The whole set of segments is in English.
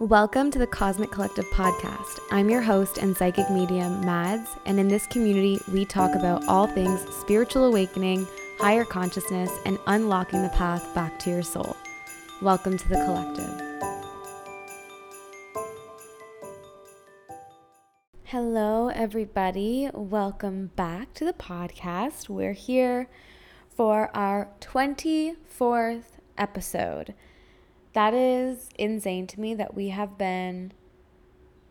Welcome to the Cosmic Collective podcast. I'm your host and psychic medium, Madds, and in this community, we talk about all things spiritual awakening, higher consciousness, and unlocking the path back to your soul. Welcome to the collective. Hello, everybody. Welcome back to the podcast. We're here for our 24th episode that is insane to me that we have been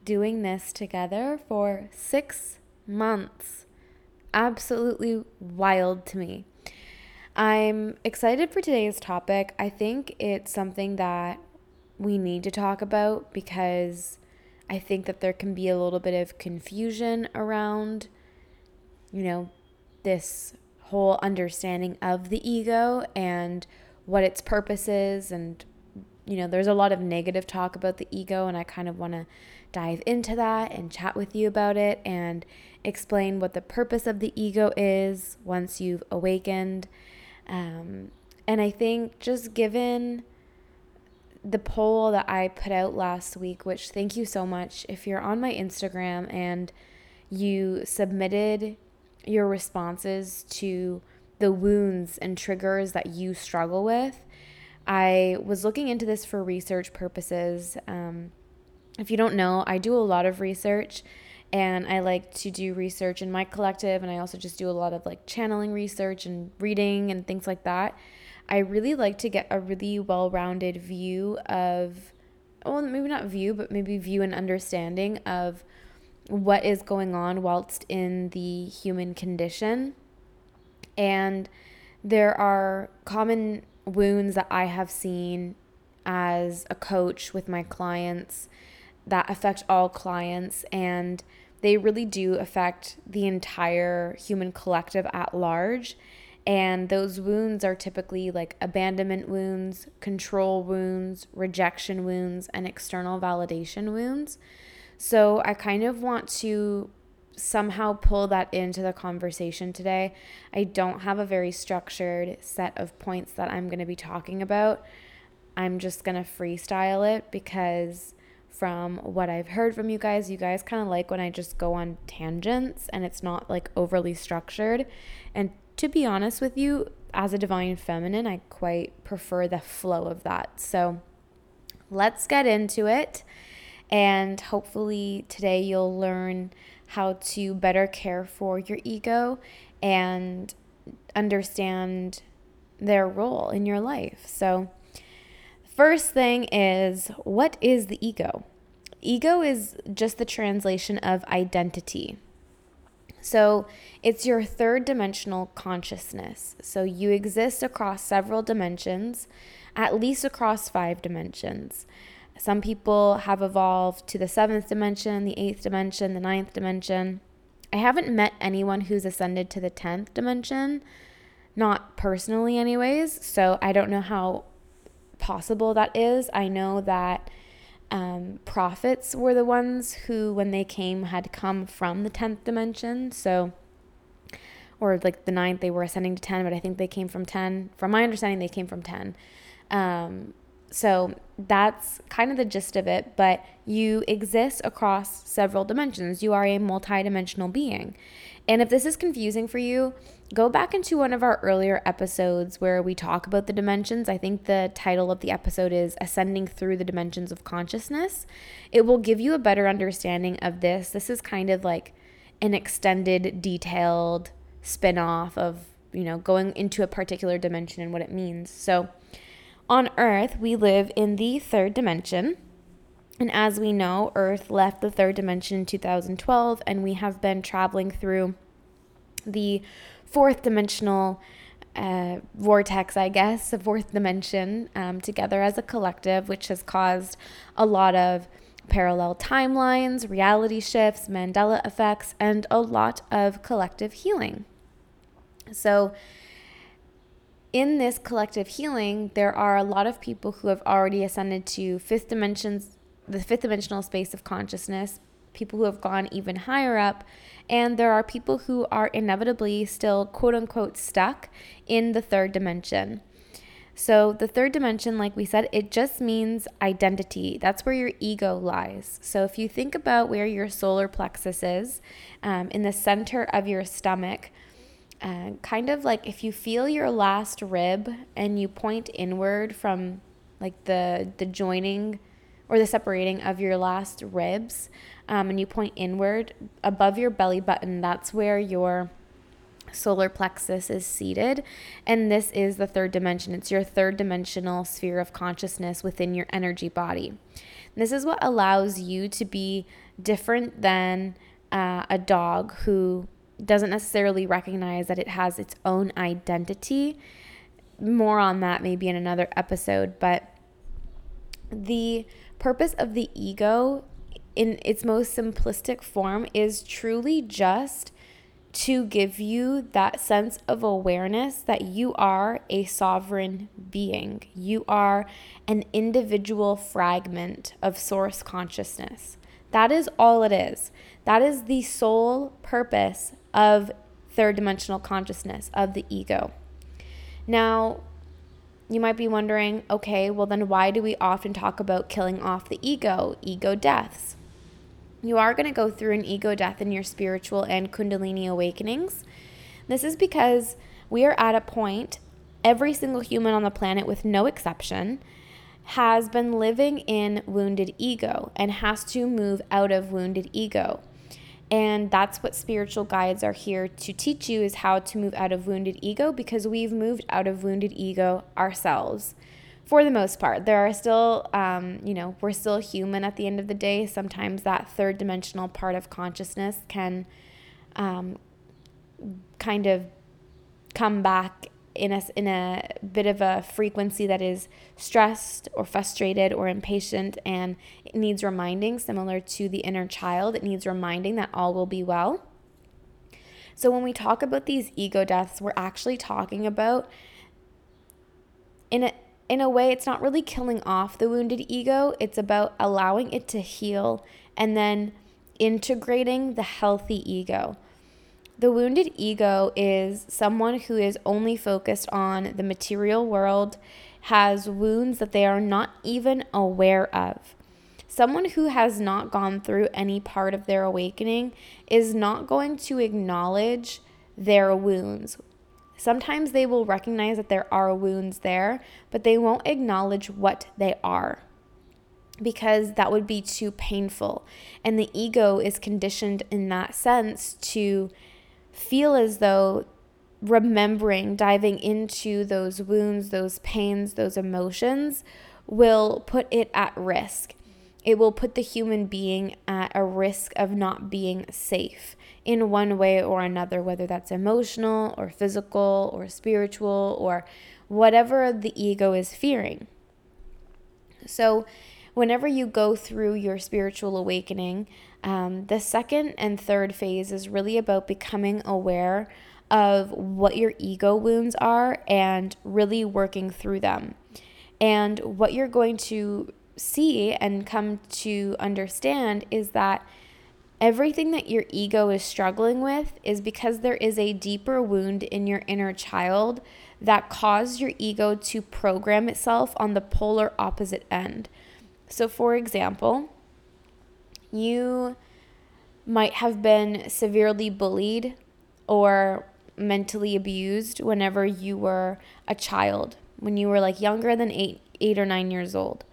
doing this together for six months. Absolutely wild to me. I'm excited for today's topic. I think it's something that we need to talk about because I think that there can be a little bit of confusion around, you know, this whole understanding of the ego and what its purpose is and you know, there's a lot of negative talk about the ego, and I kind of want to dive into that and chat with you about it and explain what the purpose of the ego is once you've awakened. Um, and I think just given the poll that I put out last week, which thank you so much. If you're on my Instagram and you submitted your responses to the wounds and triggers that you struggle with, I was looking into this for research purposes. Um, if you don't know, I do a lot of research and I like to do research in my collective and I also just do a lot of like channeling research and reading and things like that. I really like to get a really well-rounded view of well, maybe not view, but maybe view and understanding of what is going on whilst in the human condition. And there are common wounds that I have seen as a coach with my clients that affect all clients and they really do affect the entire human collective at large. And those wounds are typically like abandonment wounds, control wounds, rejection wounds, and external validation wounds. So I kind of want to somehow pull that into the conversation today. I don't have a very structured set of points that I'm going to be talking about. I'm just going to freestyle it because from what I've heard from you guys, you guys kind of like when I just go on tangents and it's not like overly structured. And to be honest with you, as a divine feminine, I quite prefer the flow of that. So let's get into it. And hopefully, today you'll learn how to better care for your ego and understand their role in your life. So, first thing is what is the ego? Ego is just the translation of identity. So, it's your third dimensional consciousness. So, you exist across several dimensions, at least across five dimensions. Some people have evolved to the seventh dimension, the eighth dimension, the ninth dimension. I haven't met anyone who's ascended to the 10th dimension, not personally, anyways. So I don't know how possible that is. I know that um, prophets were the ones who, when they came, had come from the 10th dimension. So, or like the ninth, they were ascending to 10, but I think they came from 10. From my understanding, they came from 10. Um, so that's kind of the gist of it, but you exist across several dimensions. You are a multidimensional being. And if this is confusing for you, go back into one of our earlier episodes where we talk about the dimensions. I think the title of the episode is Ascending Through the Dimensions of Consciousness. It will give you a better understanding of this. This is kind of like an extended, detailed spin off of, you know, going into a particular dimension and what it means. So, on Earth, we live in the third dimension. And as we know, Earth left the third dimension in 2012, and we have been traveling through the fourth dimensional uh, vortex, I guess, a fourth dimension um, together as a collective, which has caused a lot of parallel timelines, reality shifts, Mandela effects, and a lot of collective healing. So, in this collective healing, there are a lot of people who have already ascended to fifth dimensions, the fifth dimensional space of consciousness, people who have gone even higher up, and there are people who are inevitably still quote unquote stuck in the third dimension. So, the third dimension, like we said, it just means identity. That's where your ego lies. So, if you think about where your solar plexus is, um, in the center of your stomach, uh, kind of like if you feel your last rib and you point inward from like the the joining or the separating of your last ribs, um, and you point inward above your belly button, that's where your solar plexus is seated. And this is the third dimension. It's your third dimensional sphere of consciousness within your energy body. And this is what allows you to be different than uh, a dog who doesn't necessarily recognize that it has its own identity. More on that maybe in another episode, but the purpose of the ego in its most simplistic form is truly just to give you that sense of awareness that you are a sovereign being. You are an individual fragment of source consciousness. That is all it is. That is the sole purpose of third dimensional consciousness, of the ego. Now, you might be wondering okay, well, then why do we often talk about killing off the ego, ego deaths? You are going to go through an ego death in your spiritual and Kundalini awakenings. This is because we are at a point, every single human on the planet, with no exception, has been living in wounded ego and has to move out of wounded ego. And that's what spiritual guides are here to teach you is how to move out of wounded ego because we've moved out of wounded ego ourselves for the most part. There are still, um, you know, we're still human at the end of the day. Sometimes that third dimensional part of consciousness can um, kind of come back in a, in a bit of a frequency that is stressed or frustrated or impatient and it needs reminding similar to the inner child it needs reminding that all will be well. So when we talk about these ego deaths we're actually talking about in a in a way it's not really killing off the wounded ego it's about allowing it to heal and then integrating the healthy ego the wounded ego is someone who is only focused on the material world, has wounds that they are not even aware of. Someone who has not gone through any part of their awakening is not going to acknowledge their wounds. Sometimes they will recognize that there are wounds there, but they won't acknowledge what they are because that would be too painful. And the ego is conditioned in that sense to feel as though remembering, diving into those wounds, those pains, those emotions will put it at risk. It will put the human being at a risk of not being safe in one way or another, whether that's emotional or physical or spiritual or whatever the ego is fearing. So, whenever you go through your spiritual awakening, um, the second and third phase is really about becoming aware of what your ego wounds are and really working through them. And what you're going to see and come to understand is that everything that your ego is struggling with is because there is a deeper wound in your inner child that caused your ego to program itself on the polar opposite end. So, for example, you might have been severely bullied or mentally abused whenever you were a child, when you were like younger than eight, eight or nine years old.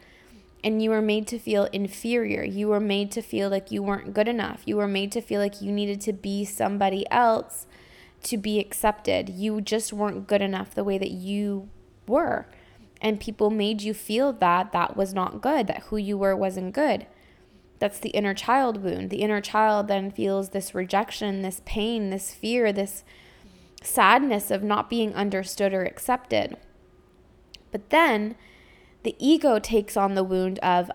And you were made to feel inferior. You were made to feel like you weren't good enough. You were made to feel like you needed to be somebody else to be accepted. You just weren't good enough the way that you were. And people made you feel that that was not good, that who you were wasn't good. That's the inner child wound. The inner child then feels this rejection, this pain, this fear, this sadness of not being understood or accepted. But then the ego takes on the wound of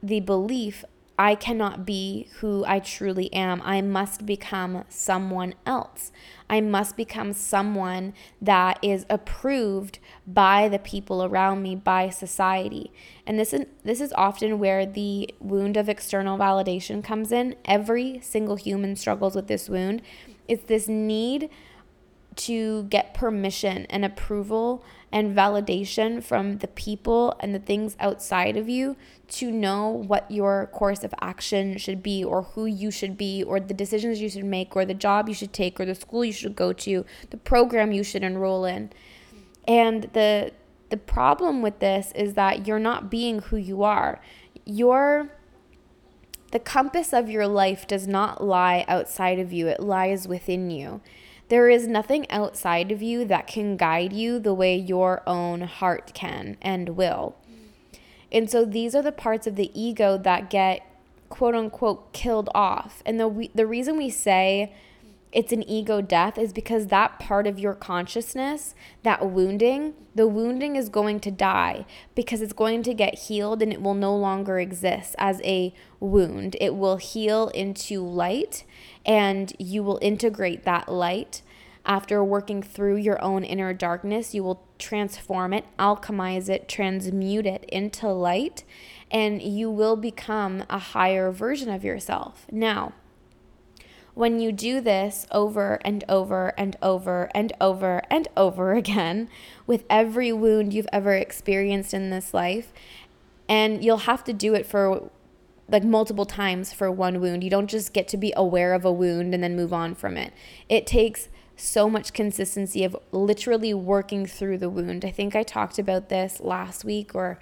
the belief I cannot be who I truly am. I must become someone else. I must become someone that is approved by the people around me, by society. And this is, this is often where the wound of external validation comes in. Every single human struggles with this wound. It's this need to get permission and approval and validation from the people and the things outside of you to know what your course of action should be or who you should be or the decisions you should make or the job you should take or the school you should go to, the program you should enroll in. And the the problem with this is that you're not being who you are. You're the compass of your life does not lie outside of you, it lies within you. There is nothing outside of you that can guide you the way your own heart can and will. And so these are the parts of the ego that get quote unquote killed off. And the the reason we say it's an ego death is because that part of your consciousness, that wounding, the wounding is going to die because it's going to get healed and it will no longer exist as a wound. It will heal into light and you will integrate that light. After working through your own inner darkness, you will transform it, alchemize it, transmute it into light, and you will become a higher version of yourself. Now, when you do this over and over and over and over and over again with every wound you've ever experienced in this life, and you'll have to do it for like multiple times for one wound. You don't just get to be aware of a wound and then move on from it. It takes so much consistency of literally working through the wound. I think I talked about this last week or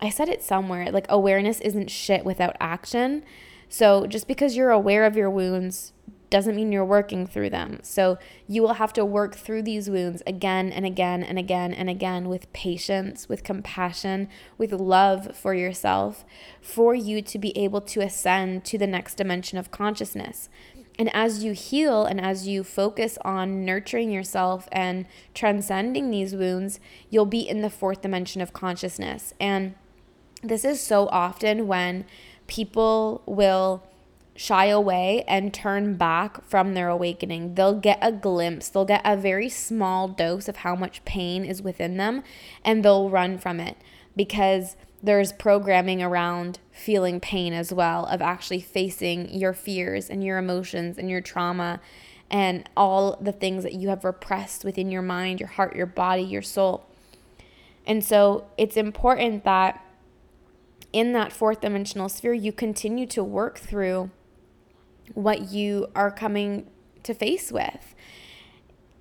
I said it somewhere. Like awareness isn't shit without action. So just because you're aware of your wounds doesn't mean you're working through them. So you will have to work through these wounds again and again and again and again with patience, with compassion, with love for yourself for you to be able to ascend to the next dimension of consciousness. And as you heal and as you focus on nurturing yourself and transcending these wounds, you'll be in the fourth dimension of consciousness. And this is so often when people will shy away and turn back from their awakening. They'll get a glimpse, they'll get a very small dose of how much pain is within them, and they'll run from it because there's programming around feeling pain as well, of actually facing your fears and your emotions and your trauma and all the things that you have repressed within your mind, your heart, your body, your soul. And so it's important that in that fourth dimensional sphere, you continue to work through what you are coming to face with.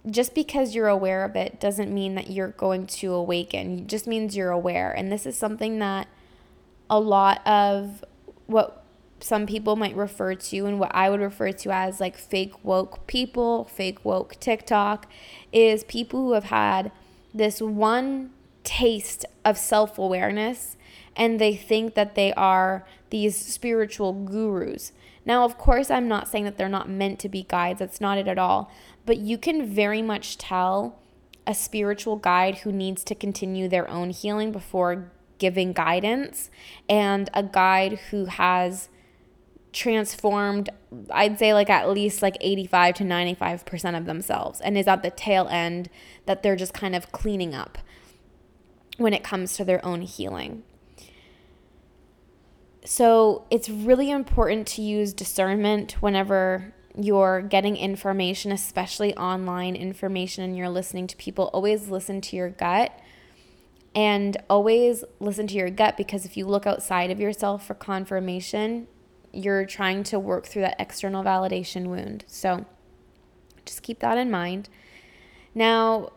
Just because you're aware of it doesn't mean that you're going to awaken. It just means you're aware. And this is something that a lot of what some people might refer to and what I would refer to as like fake woke people, fake woke TikTok, is people who have had this one taste of self awareness and they think that they are these spiritual gurus. Now, of course, I'm not saying that they're not meant to be guides, that's not it at all, but you can very much tell a spiritual guide who needs to continue their own healing before giving guidance and a guide who has transformed i'd say like at least like 85 to 95% of themselves and is at the tail end that they're just kind of cleaning up when it comes to their own healing so it's really important to use discernment whenever you're getting information, especially online information, and you're listening to people. Always listen to your gut and always listen to your gut because if you look outside of yourself for confirmation, you're trying to work through that external validation wound. So just keep that in mind. Now,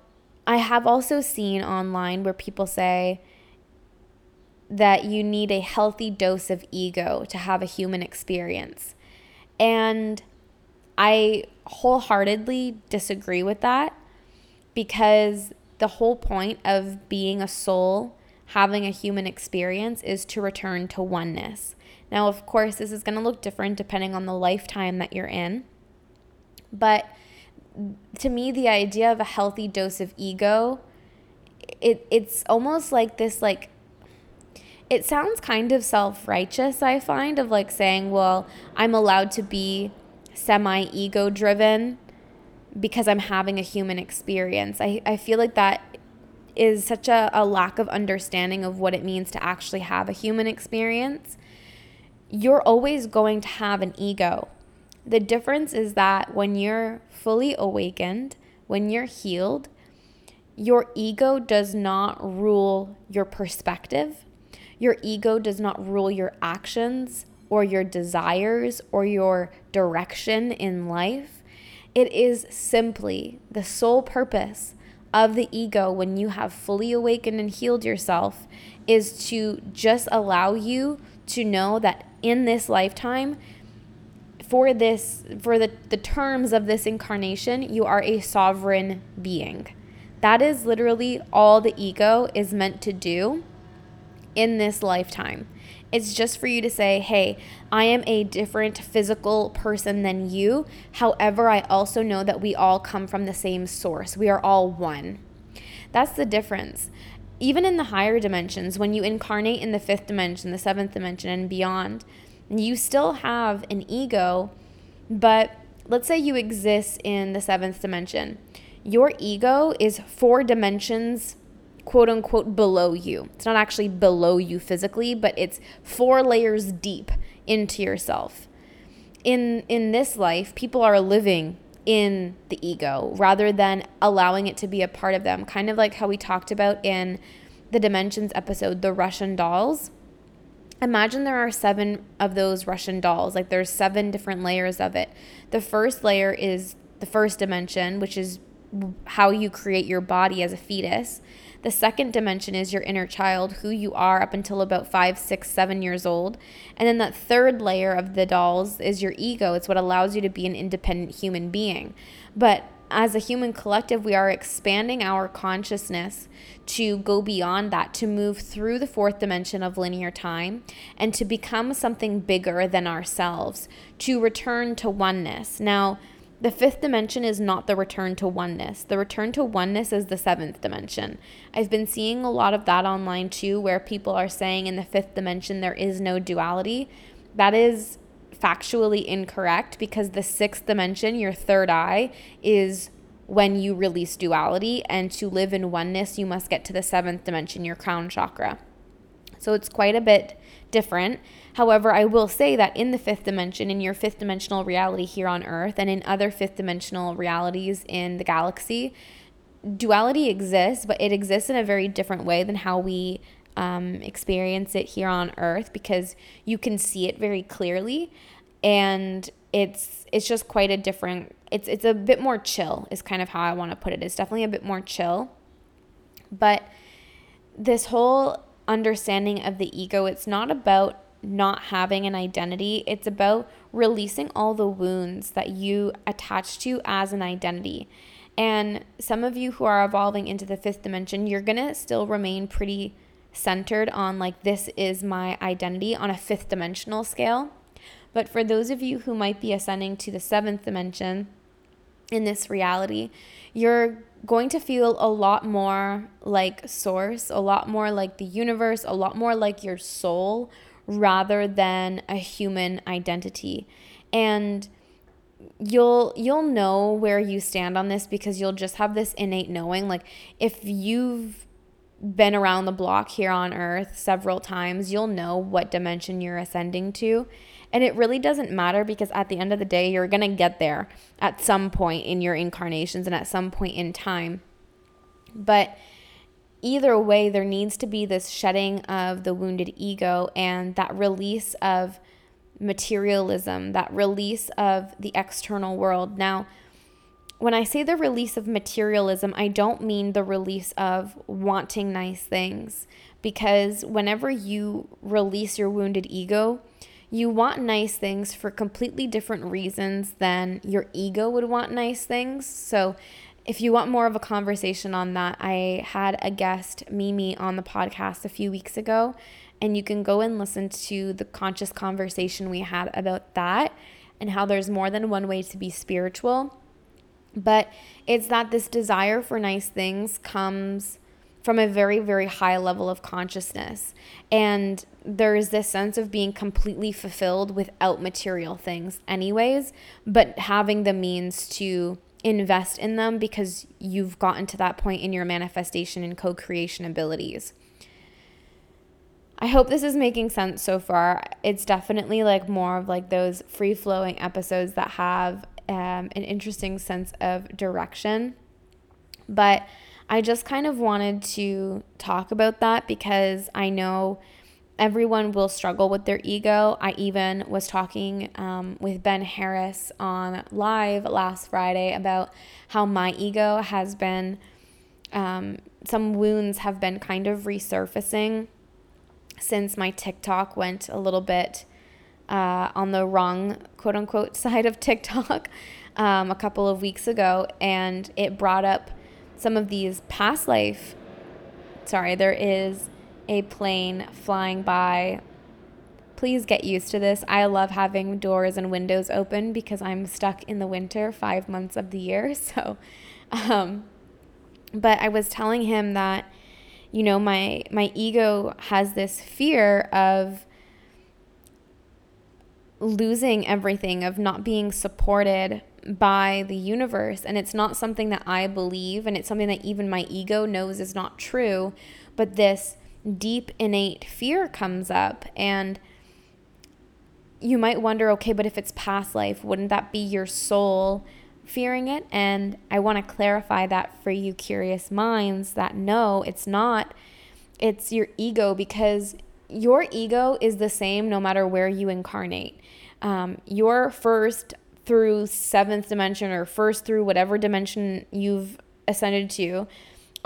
I have also seen online where people say, that you need a healthy dose of ego to have a human experience. And I wholeheartedly disagree with that because the whole point of being a soul, having a human experience, is to return to oneness. Now, of course, this is going to look different depending on the lifetime that you're in. But to me, the idea of a healthy dose of ego, it, it's almost like this like it sounds kind of self righteous, I find, of like saying, well, I'm allowed to be semi ego driven because I'm having a human experience. I, I feel like that is such a, a lack of understanding of what it means to actually have a human experience. You're always going to have an ego. The difference is that when you're fully awakened, when you're healed, your ego does not rule your perspective. Your ego does not rule your actions or your desires or your direction in life. It is simply the sole purpose of the ego when you have fully awakened and healed yourself is to just allow you to know that in this lifetime for this for the, the terms of this incarnation you are a sovereign being that is literally all the ego is meant to do in this lifetime it's just for you to say, hey, I am a different physical person than you. However, I also know that we all come from the same source. We are all one. That's the difference. Even in the higher dimensions, when you incarnate in the fifth dimension, the seventh dimension, and beyond, you still have an ego, but let's say you exist in the seventh dimension. Your ego is four dimensions quote unquote below you. It's not actually below you physically, but it's four layers deep into yourself. In in this life, people are living in the ego rather than allowing it to be a part of them. Kind of like how we talked about in the dimensions episode, the Russian dolls. Imagine there are seven of those Russian dolls. Like there's seven different layers of it. The first layer is the first dimension, which is how you create your body as a fetus. The second dimension is your inner child, who you are up until about five, six, seven years old. And then that third layer of the dolls is your ego. It's what allows you to be an independent human being. But as a human collective, we are expanding our consciousness to go beyond that, to move through the fourth dimension of linear time and to become something bigger than ourselves, to return to oneness. Now, the fifth dimension is not the return to oneness. The return to oneness is the seventh dimension. I've been seeing a lot of that online too, where people are saying in the fifth dimension there is no duality. That is factually incorrect because the sixth dimension, your third eye, is when you release duality. And to live in oneness, you must get to the seventh dimension, your crown chakra. So it's quite a bit different. However, I will say that in the fifth dimension, in your fifth dimensional reality here on Earth, and in other fifth dimensional realities in the galaxy, duality exists, but it exists in a very different way than how we um, experience it here on Earth because you can see it very clearly, and it's it's just quite a different. It's it's a bit more chill. Is kind of how I want to put it. It's definitely a bit more chill, but this whole understanding of the ego, it's not about not having an identity. It's about releasing all the wounds that you attach to as an identity. And some of you who are evolving into the fifth dimension, you're going to still remain pretty centered on like, this is my identity on a fifth dimensional scale. But for those of you who might be ascending to the seventh dimension in this reality, you're going to feel a lot more like source, a lot more like the universe, a lot more like your soul rather than a human identity. And you'll you'll know where you stand on this because you'll just have this innate knowing like if you've been around the block here on earth several times you'll know what dimension you're ascending to and it really doesn't matter because at the end of the day you're going to get there at some point in your incarnations and at some point in time but either way, there needs to be this shedding of the wounded ego and that release of materialism, that release of the external world. Now, when I say the release of materialism, I don't mean the release of wanting nice things. Because whenever you release your wounded ego, you want nice things for completely different reasons than your ego would want nice things. So if you want more of a conversation on that, I had a guest, Mimi, on the podcast a few weeks ago, and you can go and listen to the conscious conversation we had about that and how there's more than one way to be spiritual. But it's that this desire for nice things comes from a very, very high level of consciousness. And there's this sense of being completely fulfilled without material things, anyways, but having the means to invest in them because you've gotten to that point in your manifestation and co creation abilities. I hope this is making sense so far. It's definitely like more of like those free flowing episodes that have um, an interesting sense of direction. But I just kind of wanted to talk about that because I know everyone will struggle with their ego. I even was talking um, with Ben Harris on live last Friday about how my ego has been, um, some wounds have been kind of resurfacing since my TikTok went a little bit uh, on the wrong quote unquote side of TikTok um, a couple of weeks ago. And it brought up some of these past life. Sorry, there is a plane flying by. Please get used to this. I love having doors and windows open because I'm stuck in the winter five months of the year. So, um, but I was telling him that, you know, my my ego has this fear of losing everything, of not being supported by the universe. And it's not something that I believe, and it's something that even my ego knows is not true. But this deep innate fear comes up and you might wonder okay but if it's past life wouldn't that be your soul fearing it and i want to clarify that for you curious minds that no it's not it's your ego because your ego is the same no matter where you incarnate um, your first through seventh dimension or first through whatever dimension you've ascended to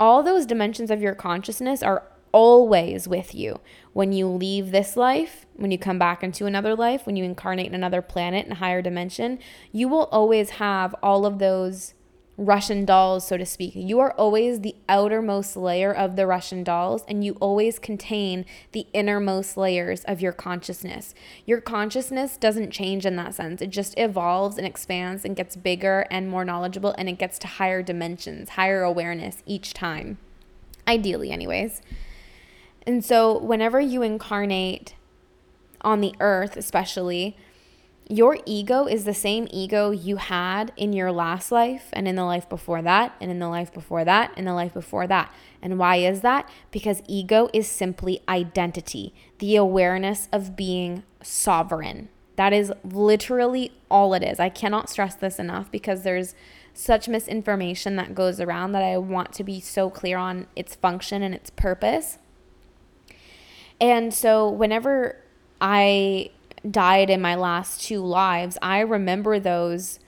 all those dimensions of your consciousness are always with you. When you leave this life, when you come back into another life, when you incarnate in another planet in a higher dimension, you will always have all of those Russian dolls, so to speak. You are always the outermost layer of the Russian dolls, and you always contain the innermost layers of your consciousness. Your consciousness doesn't change in that sense, it just evolves and expands and gets bigger and more knowledgeable, and it gets to higher dimensions, higher awareness each time. Ideally, anyways. And so, whenever you incarnate on the earth, especially, your ego is the same ego you had in your last life and in the life before that, and in the life before that, and the life before that. And why is that? Because ego is simply identity, the awareness of being sovereign. That is literally all it is. I cannot stress this enough because there's such misinformation that goes around that I want to be so clear on its function and its purpose. And so whenever I died in my last two lives, I remember those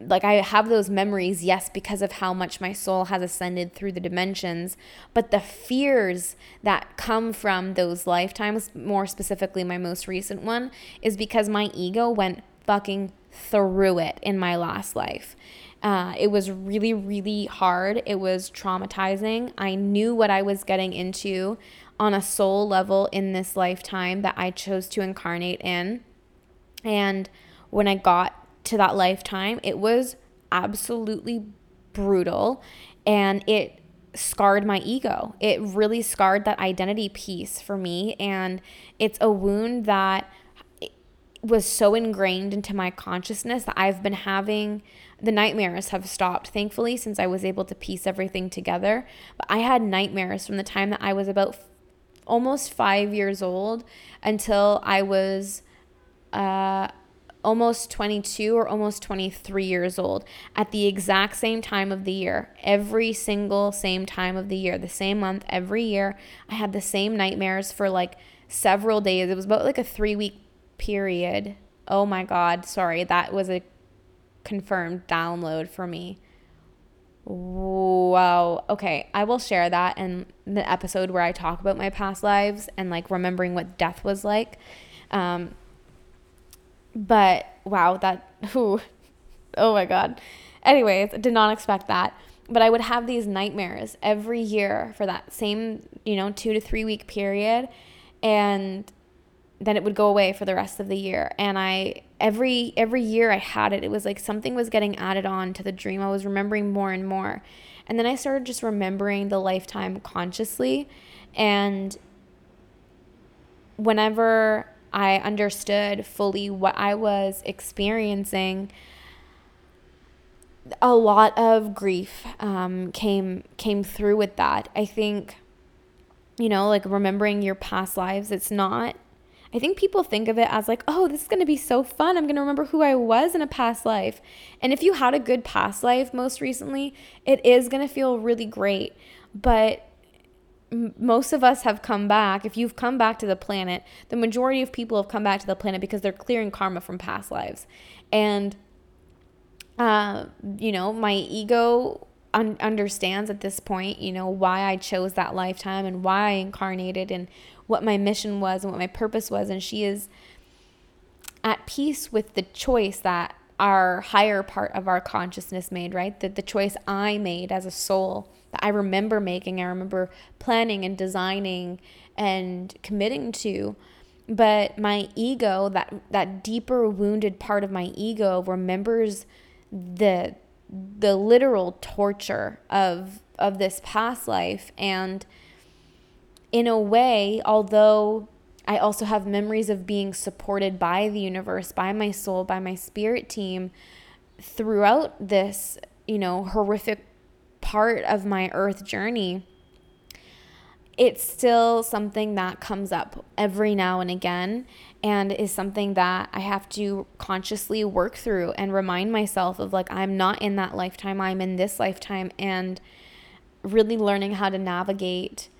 like I have those memories, yes, because of how much my soul has ascended through the dimensions, but the fears that come from those lifetimes, more specifically my most recent one, is because my ego went fucking through it in my last life. Uh, it was really, really hard. It was traumatizing. I knew what I was getting into on a soul level in this lifetime that I chose to incarnate in. And when I got to that lifetime, it was absolutely brutal and it scarred my ego. It really scarred that identity piece for me. And it's a wound that was so ingrained into my consciousness that I've been having the nightmares have stopped thankfully since I was able to piece everything together but I had nightmares from the time that I was about almost five years old until I was uh, almost 22 or almost 23 years old at the exact same time of the year, every single same time of the year, the same month, every year. I had the same nightmares for like several days. It was about like a three week period. Oh my God, sorry, that was a confirmed download for me. Wow. Okay. I will share that in the episode where I talk about my past lives and like remembering what death was like. Um, but wow, that, whew, oh my God. Anyways, did not expect that. But I would have these nightmares every year for that same, you know, two to three week period. And then it would go away for the rest of the year and i every every year i had it it was like something was getting added on to the dream. I was remembering more and more. And then i started just remembering the lifetime consciously. And whenever i understood fully what i was experiencing a lot of grief um, came came through with that. I think you know like remembering your past lives it's not I think people think of it as like, oh, this is going to be so fun. I'm going to remember who I was in a past life. And if you had a good past life most recently, it is going to feel really great. But most of us have come back. If you've come back to the planet, the majority of people have come back to the planet because they're clearing karma from past lives. And, uh, you know, my ego un- understands at this point, you know, why I chose that lifetime and why I incarnated and what my mission was and what my purpose was. And she is at peace with the choice that our higher part of our consciousness made, right? That the choice I made as a soul that I remember making, I remember planning and designing and committing to. But my ego, that that deeper wounded part of my ego remembers the the literal torture of of this past life and in a way, although I also have memories of being supported by the universe, by my soul, by my spirit team throughout this, you know, horrific part of my earth journey. It's still something that comes up every now and again and is something that I have to consciously work through and remind myself of like, I'm not in that lifetime, I'm in this lifetime, and really learning how to navigate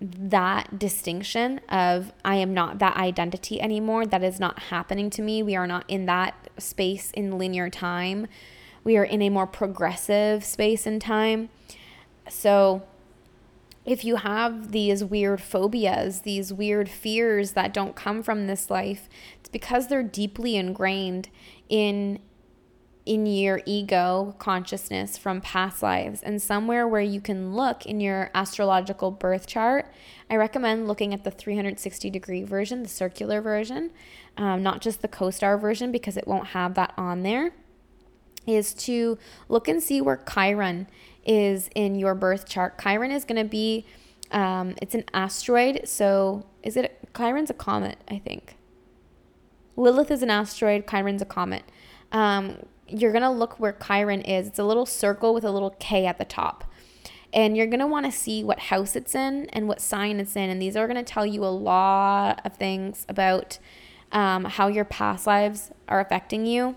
that distinction of I am not that identity anymore. That is not happening to me. We are not in that space in linear time. We are in a more progressive space and time. So, if you have these weird phobias, these weird fears that don't come from this life, it's because they're deeply ingrained in in your ego consciousness from past lives and somewhere where you can look in your astrological birth chart. I recommend looking at the 360 degree version, the circular version, um, not just the co-star version because it won't have that on there. Is to look and see where Chiron is in your birth chart. Chiron is going to be, um, it's an asteroid. So is it, Chiron's a comet, I think. Lilith is an asteroid, Chiron's a comet. Um, you're going to look where Chiron is. It's a little circle with a little K at the top. And you're going to want to see what house it's in and what sign it's in. And these are going to tell you a lot of things about um, how your past lives are affecting you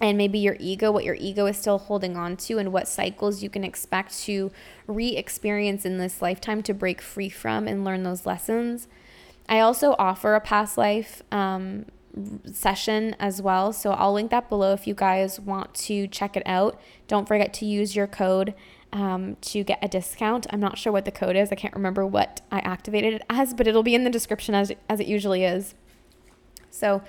and maybe your ego, what your ego is still holding on to, and what cycles you can expect to re experience in this lifetime to break free from and learn those lessons. I also offer a past life um, session as well. So I'll link that below if you guys want to check it out. Don't forget to use your code um, to get a discount. I'm not sure what the code is. I can't remember what I activated it as, but it'll be in the description as, as it usually is. So,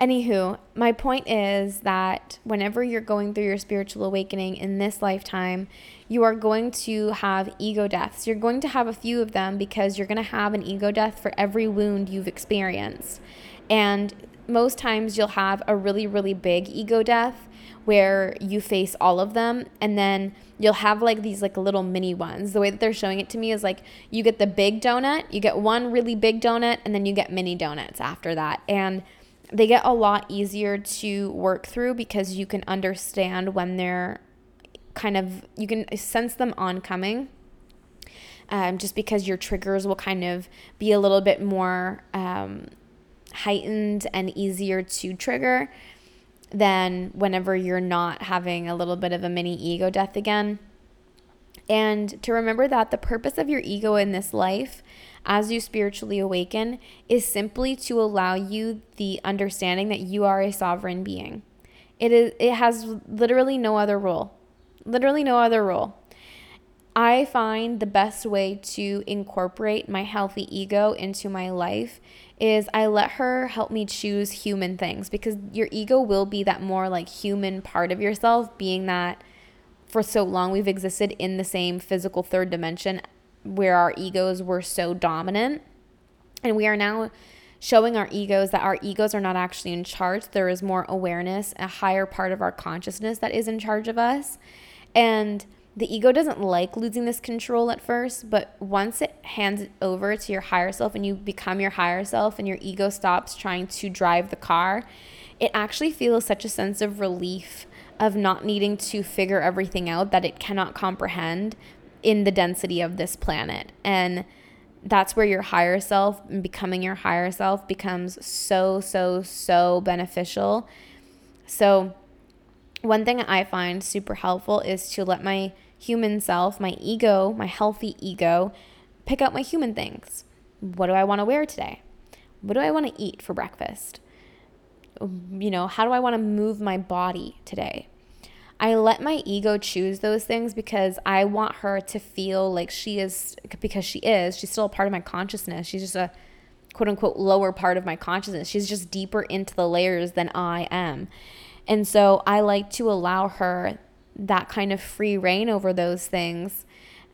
anywho, my point is that whenever you're going through your spiritual awakening in this lifetime, you are going to have ego deaths. You're going to have a few of them because you're going to have an ego death for every wound you've experienced. And most times you'll have a really, really big ego death where you face all of them and then you'll have like these like little mini ones. The way that they're showing it to me is like you get the big donut, you get one really big donut and then you get mini donuts after that. And they get a lot easier to work through because you can understand when they're kind of you can sense them oncoming. Um, just because your triggers will kind of be a little bit more um, heightened and easier to trigger than whenever you're not having a little bit of a mini ego death again. And to remember that the purpose of your ego in this life, as you spiritually awaken, is simply to allow you the understanding that you are a sovereign being. It is it has literally no other role. Literally no other role. I find the best way to incorporate my healthy ego into my life is I let her help me choose human things because your ego will be that more like human part of yourself, being that for so long we've existed in the same physical third dimension where our egos were so dominant. And we are now showing our egos that our egos are not actually in charge. There is more awareness, a higher part of our consciousness that is in charge of us. And the ego doesn't like losing this control at first, but once it hands it over to your higher self and you become your higher self and your ego stops trying to drive the car, it actually feels such a sense of relief of not needing to figure everything out that it cannot comprehend in the density of this planet. And that's where your higher self and becoming your higher self becomes so, so, so beneficial. So, one thing I find super helpful is to let my human self, my ego, my healthy ego, pick out my human things. What do I want to wear today? What do I want to eat for breakfast? You know, how do I want to move my body today? I let my ego choose those things because I want her to feel like she is, because she is, she's still a part of my consciousness. She's just a quote unquote lower part of my consciousness. She's just deeper into the layers than I am. And so I like to allow her that kind of free reign over those things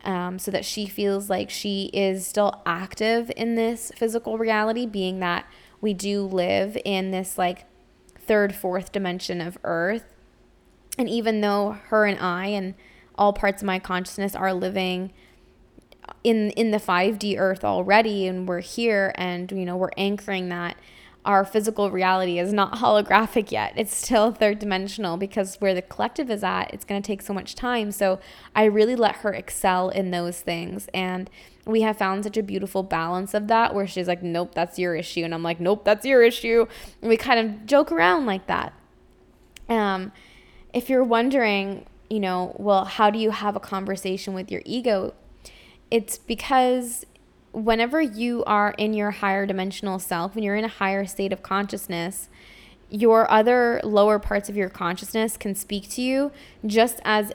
um, so that she feels like she is still active in this physical reality, being that we do live in this like third, fourth dimension of Earth and even though her and I and all parts of my consciousness are living in in the 5D earth already and we're here and you know we're anchoring that our physical reality is not holographic yet. It's still third dimensional because where the collective is at, it's going to take so much time. So I really let her excel in those things. And we have found such a beautiful balance of that where she's like, nope, that's your issue. And I'm like, nope, that's your issue. And we kind of joke around like that. Um, if you're wondering, you know, well, how do you have a conversation with your ego? It's because whenever you are in your higher dimensional self, when you're in a higher state of consciousness, your other lower parts of your consciousness can speak to you just as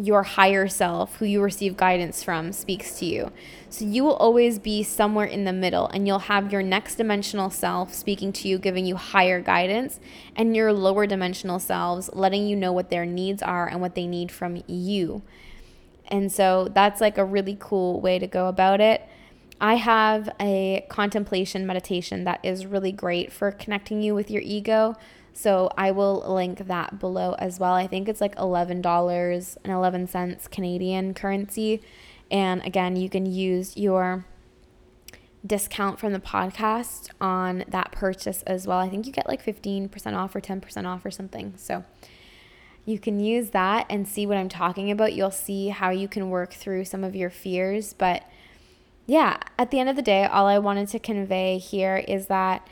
your higher self, who you receive guidance from, speaks to you. So you will always be somewhere in the middle, and you'll have your next dimensional self speaking to you, giving you higher guidance, and your lower dimensional selves letting you know what their needs are and what they need from you. And so that's like a really cool way to go about it. I have a contemplation meditation that is really great for connecting you with your ego. So I will link that below as well. I think it's like $11.11 Canadian currency. And again, you can use your discount from the podcast on that purchase as well. I think you get like 15% off or 10% off or something. So you can use that and see what I'm talking about. You'll see how you can work through some of your fears. But yeah, at the end of the day, all I wanted to convey here is that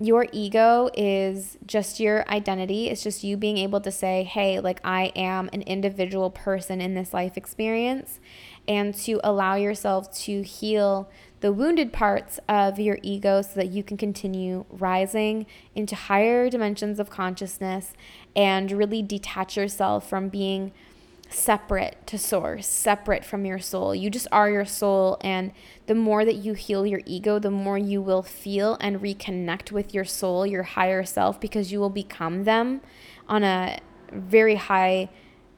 your ego is just your identity. It's just you being able to say, hey, like I am an individual person in this life experience, and to allow yourself to heal the wounded parts of your ego so that you can continue rising into higher dimensions of consciousness and really detach yourself from being separate to source, separate from your soul. You just are your soul. And the more that you heal your ego, the more you will feel and reconnect with your soul, your higher self, because you will become them on a very high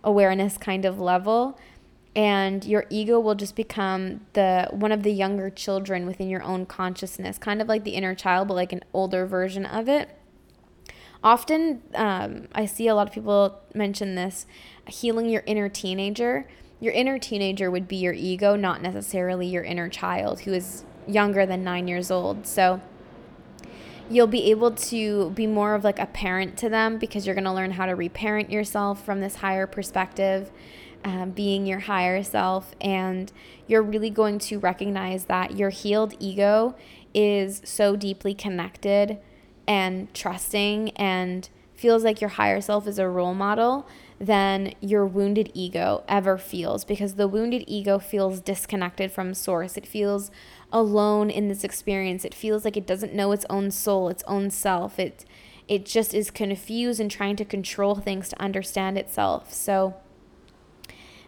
awareness kind of level. And your ego will just become the one of the younger children within your own consciousness, kind of like the inner child, but like an older version of it often um, I see a lot of people mention this healing your inner teenager. Your inner teenager would be your ego, not necessarily your inner child who is younger than nine years old. So you'll be able to be more of like a parent to them because you're going to learn how to reparent yourself from this higher perspective. Um, being your higher self, and you're really going to recognize that your healed ego is so deeply connected and trusting and feels like your higher self is a role model than your wounded ego ever feels because the wounded ego feels disconnected from source. It feels alone in this experience. It feels like it doesn't know its own soul, its own self. It it just is confused and trying to control things to understand itself. So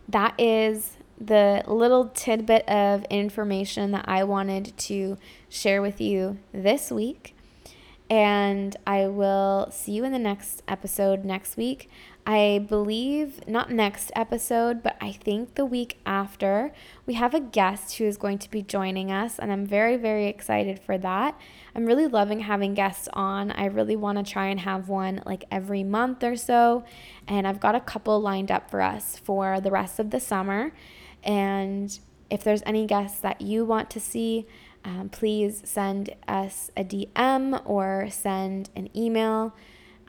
that is the little tidbit of information that I wanted to share with you this week. And I will see you in the next episode next week. I believe, not next episode, but I think the week after, we have a guest who is going to be joining us, and I'm very, very excited for that. I'm really loving having guests on. I really want to try and have one like every month or so, and I've got a couple lined up for us for the rest of the summer. And if there's any guests that you want to see, um, please send us a DM or send an email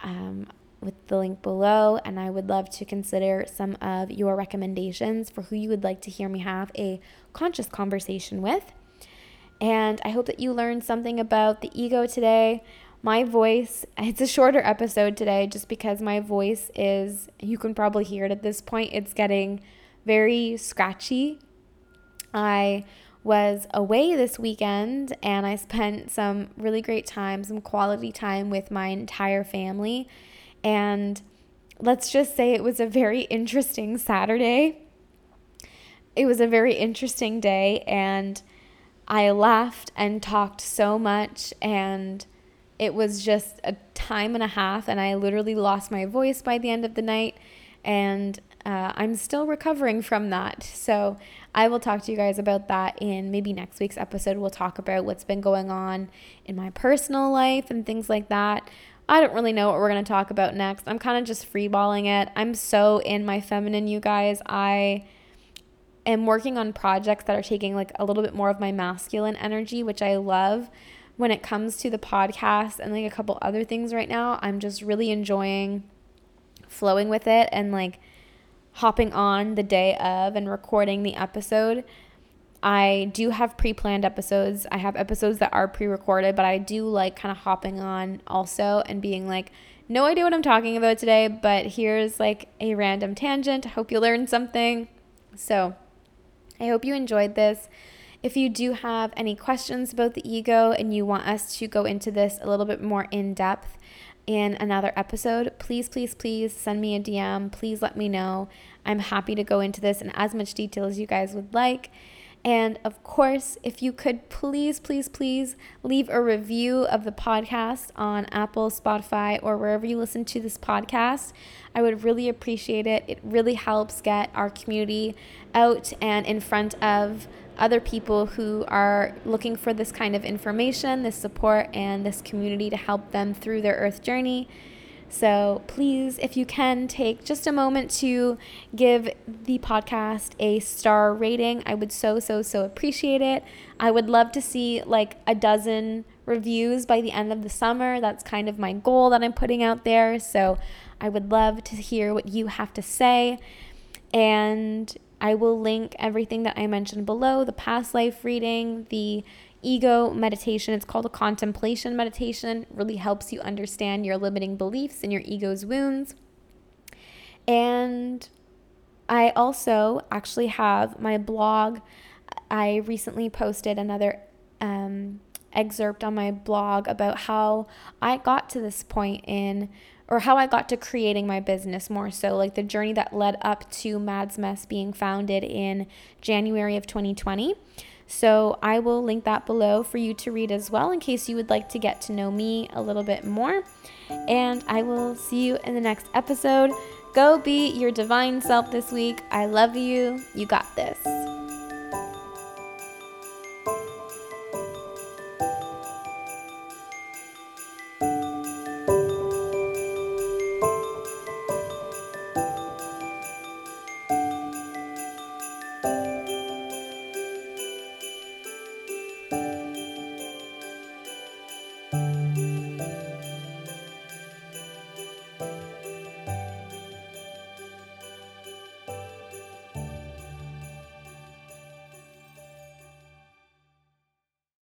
um, with the link below. And I would love to consider some of your recommendations for who you would like to hear me have a conscious conversation with. And I hope that you learned something about the ego today. My voice, it's a shorter episode today just because my voice is, you can probably hear it at this point, it's getting very scratchy. I was away this weekend and I spent some really great time, some quality time with my entire family. And let's just say it was a very interesting Saturday. It was a very interesting day, and I laughed and talked so much, and it was just a time and a half, and I literally lost my voice by the end of the night. And uh, I'm still recovering from that. So I will talk to you guys about that in maybe next week's episode. We'll talk about what's been going on in my personal life and things like that. I don't really know what we're going to talk about next. I'm kind of just freeballing it. I'm so in my feminine, you guys. I am working on projects that are taking like a little bit more of my masculine energy, which I love. When it comes to the podcast and like a couple other things right now, I'm just really enjoying flowing with it and like hopping on the day of and recording the episode. I do have pre planned episodes. I have episodes that are pre recorded, but I do like kind of hopping on also and being like, no idea what I'm talking about today, but here's like a random tangent. I hope you learned something. So I hope you enjoyed this. If you do have any questions about the ego and you want us to go into this a little bit more in depth, in another episode, please, please, please send me a DM. Please let me know. I'm happy to go into this in as much detail as you guys would like. And of course, if you could please, please, please leave a review of the podcast on Apple, Spotify, or wherever you listen to this podcast, I would really appreciate it. It really helps get our community out and in front of other people who are looking for this kind of information, this support, and this community to help them through their earth journey. So please, if you can, take just a moment to give the podcast a star rating. I would so, so, so appreciate it. I would love to see like a dozen reviews by the end of the summer. That's kind of my goal that I'm putting out there. So I would love to hear what you have to say. And I will link everything that I mentioned below the past life reading, the ego meditation. It's called a contemplation meditation. It really helps you understand your limiting beliefs and your ego's wounds. And I also actually have my blog. I recently posted another um, excerpt on my blog about how I got to this point in or how I got to creating my business more so, like the journey that led up to Madds Mess being founded in January of 2020. So I will link that below for you to read as well in case you would like to get to know me a little bit more. And I will see you in the next episode. Go be your divine self this week. I love you. You got this.